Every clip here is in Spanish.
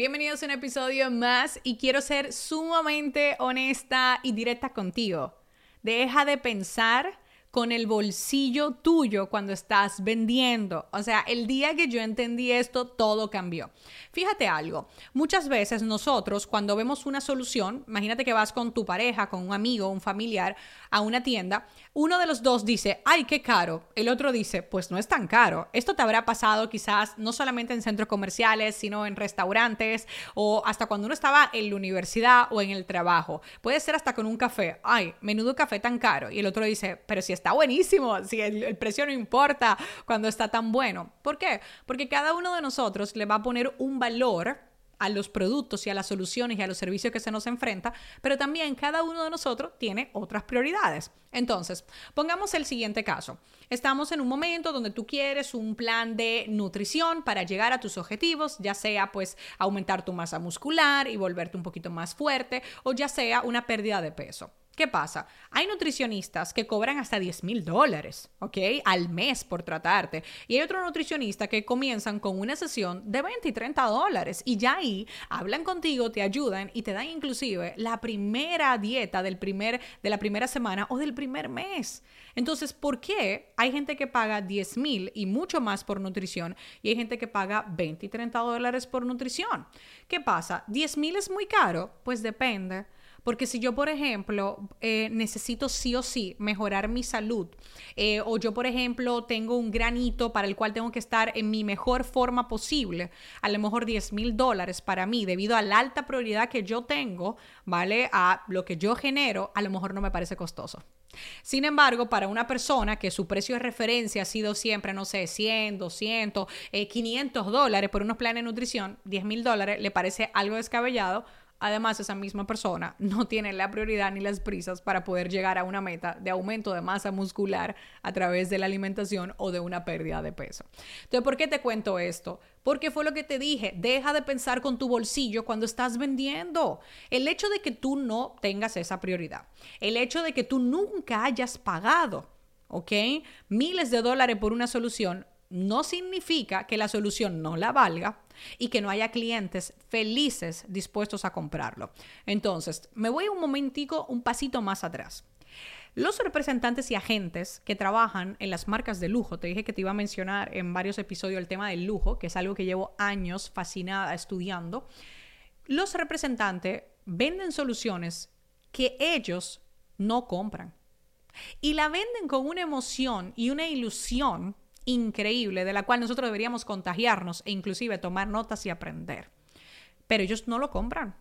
Bienvenidos a un episodio más y quiero ser sumamente honesta y directa contigo. Deja de pensar con el bolsillo tuyo cuando estás vendiendo. O sea, el día que yo entendí esto, todo cambió. Fíjate algo, muchas veces nosotros cuando vemos una solución, imagínate que vas con tu pareja, con un amigo, un familiar a una tienda, uno de los dos dice, ay, qué caro. El otro dice, pues no es tan caro. Esto te habrá pasado quizás no solamente en centros comerciales, sino en restaurantes o hasta cuando uno estaba en la universidad o en el trabajo. Puede ser hasta con un café. Ay, menudo café tan caro. Y el otro dice, pero si está buenísimo, si el, precio no importa cuando está tan bueno. ¿Por qué? Porque cada uno de nosotros le va a poner un valor a los productos y a las soluciones y a los servicios que se nos enfrenta, pero también cada uno de nosotros tiene otras prioridades. Entonces, pongamos el siguiente caso. Estamos en un momento donde tú quieres un plan de nutrición para llegar a tus objetivos, ya sea pues aumentar tu masa muscular y volverte un poquito más fuerte, o ya sea una pérdida de peso. ¿Qué pasa? Hay nutricionistas que cobran hasta 10 mil dólares, ¿ok? Al mes por tratarte. Y hay otros nutricionistas que comienzan con una sesión de 20 y 30 dólares. Y ya ahí hablan contigo, te ayudan y te dan inclusive la primera dieta del primer, de la primera semana o del primer mes. Entonces, ¿por qué hay gente que paga 10 mil y mucho más por nutrición y hay gente que paga 20 y 30 dólares por nutrición? ¿Qué pasa? ¿10 mil es muy caro? Pues depende. Porque si yo, por ejemplo, eh, necesito sí o sí mejorar mi salud, eh, o yo, por ejemplo, tengo un granito para el cual tengo que estar en mi mejor forma posible, a lo mejor 10 mil dólares para mí, debido a la alta prioridad que yo tengo, ¿vale? A lo que yo genero, a lo mejor no me parece costoso. Sin embargo, para una persona que su precio de referencia ha sido siempre, no sé, 100, 200, 500 dólares por unos planes de nutrición, 10 mil dólares, le parece algo descabellado Además, esa misma persona no tiene la prioridad ni las prisas para poder llegar a una meta de aumento de masa muscular a través de la alimentación o de una pérdida de peso. Entonces, ¿por qué te cuento esto? Porque fue lo que te dije, deja de pensar con tu bolsillo cuando estás vendiendo. El hecho de que tú no tengas esa prioridad, el hecho de que tú nunca hayas pagado, ¿ok? Miles de dólares por una solución, no significa que la solución no la valga y que no haya clientes felices dispuestos a comprarlo. Entonces, me voy un momentico, un pasito más atrás. Los representantes y agentes que trabajan en las marcas de lujo, te dije que te iba a mencionar en varios episodios el tema del lujo, que es algo que llevo años fascinada estudiando, los representantes venden soluciones que ellos no compran. Y la venden con una emoción y una ilusión increíble de la cual nosotros deberíamos contagiarnos e inclusive tomar notas y aprender. Pero ellos no lo compran.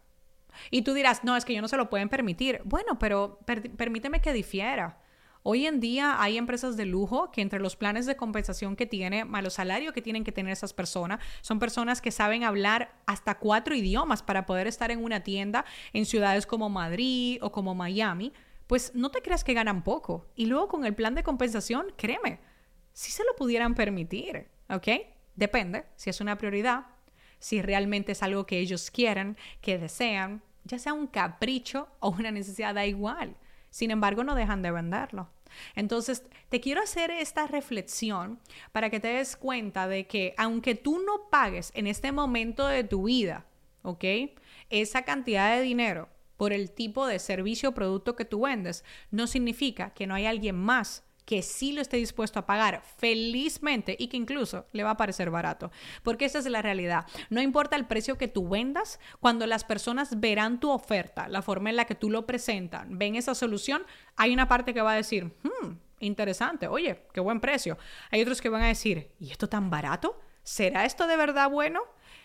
Y tú dirás, no, es que ellos no se lo pueden permitir. Bueno, pero permíteme que difiera. Hoy en día hay empresas de lujo que entre los planes de compensación que tiene, más los salarios que tienen que tener esas personas, son personas que saben hablar hasta cuatro idiomas para poder estar en una tienda en ciudades como Madrid o como Miami. Pues no te creas que ganan poco. Y luego con el plan de compensación, créeme, si se lo pudieran permitir, ¿ok? Depende si es una prioridad, si realmente es algo que ellos quieren, que desean, ya sea un capricho o una necesidad, da igual. Sin embargo, no dejan de venderlo. Entonces, te quiero hacer esta reflexión para que te des cuenta de que aunque tú no pagues en este momento de tu vida, ¿ok? Esa cantidad de dinero por el tipo de servicio o producto que tú vendes, no significa que no hay alguien más que sí lo esté dispuesto a pagar felizmente y que incluso le va a parecer barato. Porque esa es la realidad. No importa el precio que tú vendas, cuando las personas verán tu oferta, la forma en la que tú lo presentas, ven esa solución, hay una parte que va a decir, hmm, interesante, oye, qué buen precio. Hay otros que van a decir, ¿y esto tan barato? ¿Será esto de verdad bueno?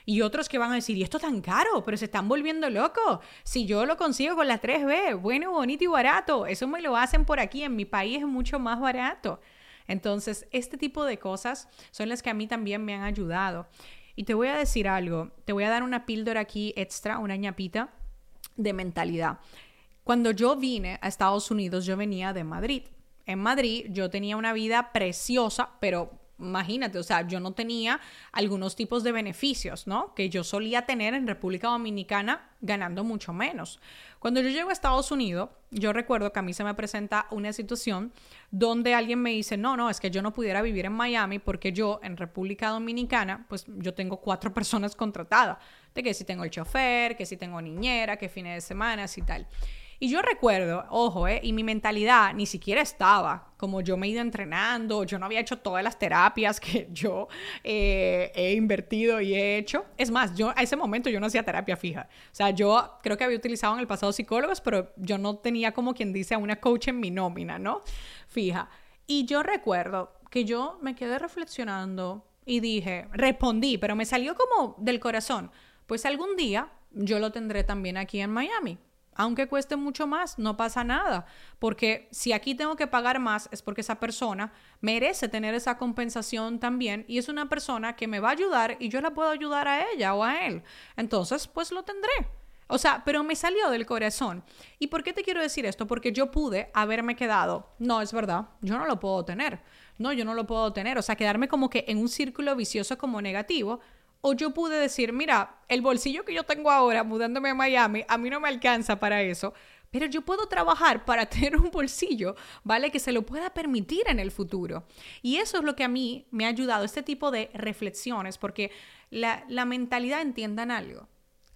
Y otros que van a decir, ¿y esto tan caro? Pero se están volviendo locos. Si yo lo consigo con la 3B, bueno, bonito y barato, eso me lo hacen por aquí, en mi país es mucho más barato. Entonces, este tipo de cosas son las que a mí también me han ayudado. Y te voy a decir algo, te voy a dar una píldora aquí extra, una ñapita de mentalidad. Cuando yo vine a Estados Unidos, yo venía de Madrid. En Madrid yo tenía una vida preciosa, pero Imagínate, o sea, yo no tenía algunos tipos de beneficios, ¿no? Que yo solía tener en República Dominicana ganando mucho menos. Cuando yo llego a Estados Unidos, yo recuerdo que a mí se me presenta una situación donde alguien me dice, no, no, es que yo no pudiera vivir en Miami porque yo en República Dominicana, pues yo tengo cuatro personas contratadas. de que si tengo el chofer, que si tengo niñera, que fines de semana, y tal. Y yo recuerdo, ojo, eh, y mi mentalidad ni siquiera estaba como yo me he ido entrenando, yo no había hecho todas las terapias que yo eh, he invertido y he hecho. Es más, yo a ese momento yo no hacía terapia fija. O sea, yo creo que había utilizado en el pasado psicólogos, pero yo no tenía como quien dice a una coach en mi nómina, ¿no? Fija. Y yo recuerdo que yo me quedé reflexionando y dije, respondí, pero me salió como del corazón. Pues algún día yo lo tendré también aquí en Miami aunque cueste mucho más, no pasa nada, porque si aquí tengo que pagar más es porque esa persona merece tener esa compensación también y es una persona que me va a ayudar y yo la puedo ayudar a ella o a él. Entonces, pues lo tendré. O sea, pero me salió del corazón. ¿Y por qué te quiero decir esto? Porque yo pude haberme quedado, no, es verdad, yo no lo puedo tener. No, yo no lo puedo tener. O sea, quedarme como que en un círculo vicioso como negativo o yo pude decir, mira, el bolsillo que yo tengo ahora mudándome a Miami, a mí no me alcanza para eso, pero yo puedo trabajar para tener un bolsillo, ¿vale? Que se lo pueda permitir en el futuro. Y eso es lo que a mí me ha ayudado, este tipo de reflexiones, porque la, la mentalidad, entiendan algo,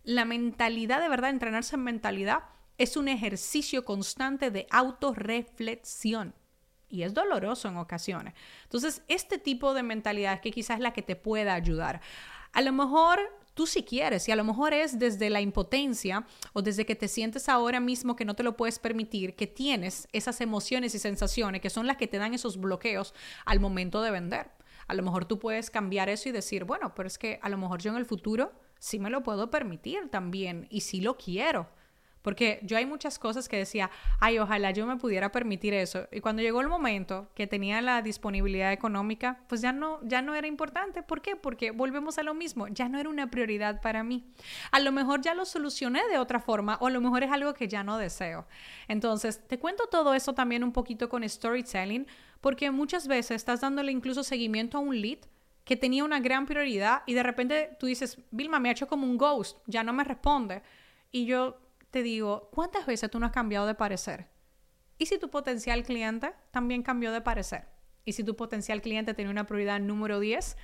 la mentalidad de verdad, entrenarse en mentalidad, es un ejercicio constante de autorreflexión. Y es doloroso en ocasiones. Entonces, este tipo de mentalidad es que quizás es la que te pueda ayudar. A lo mejor tú sí quieres y a lo mejor es desde la impotencia o desde que te sientes ahora mismo que no te lo puedes permitir, que tienes esas emociones y sensaciones que son las que te dan esos bloqueos al momento de vender. A lo mejor tú puedes cambiar eso y decir, bueno, pero es que a lo mejor yo en el futuro sí me lo puedo permitir también y sí lo quiero. Porque yo hay muchas cosas que decía, ay, ojalá yo me pudiera permitir eso. Y cuando llegó el momento que tenía la disponibilidad económica, pues ya no, ya no era importante. ¿Por qué? Porque volvemos a lo mismo, ya no era una prioridad para mí. A lo mejor ya lo solucioné de otra forma o a lo mejor es algo que ya no deseo. Entonces, te cuento todo eso también un poquito con storytelling, porque muchas veces estás dándole incluso seguimiento a un lead que tenía una gran prioridad y de repente tú dices, Vilma, me ha hecho como un ghost, ya no me responde. Y yo te digo, ¿cuántas veces tú no has cambiado de parecer? ¿Y si tu potencial cliente también cambió de parecer? ¿Y si tu potencial cliente tenía una prioridad número 10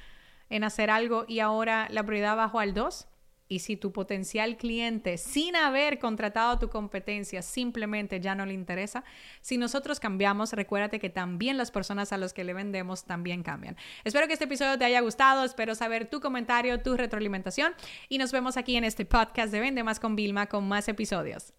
en hacer algo y ahora la prioridad bajó al 2? Y si tu potencial cliente, sin haber contratado tu competencia, simplemente ya no le interesa, si nosotros cambiamos, recuérdate que también las personas a las que le vendemos también cambian. Espero que este episodio te haya gustado, espero saber tu comentario, tu retroalimentación y nos vemos aquí en este podcast de Vende Más con Vilma con más episodios.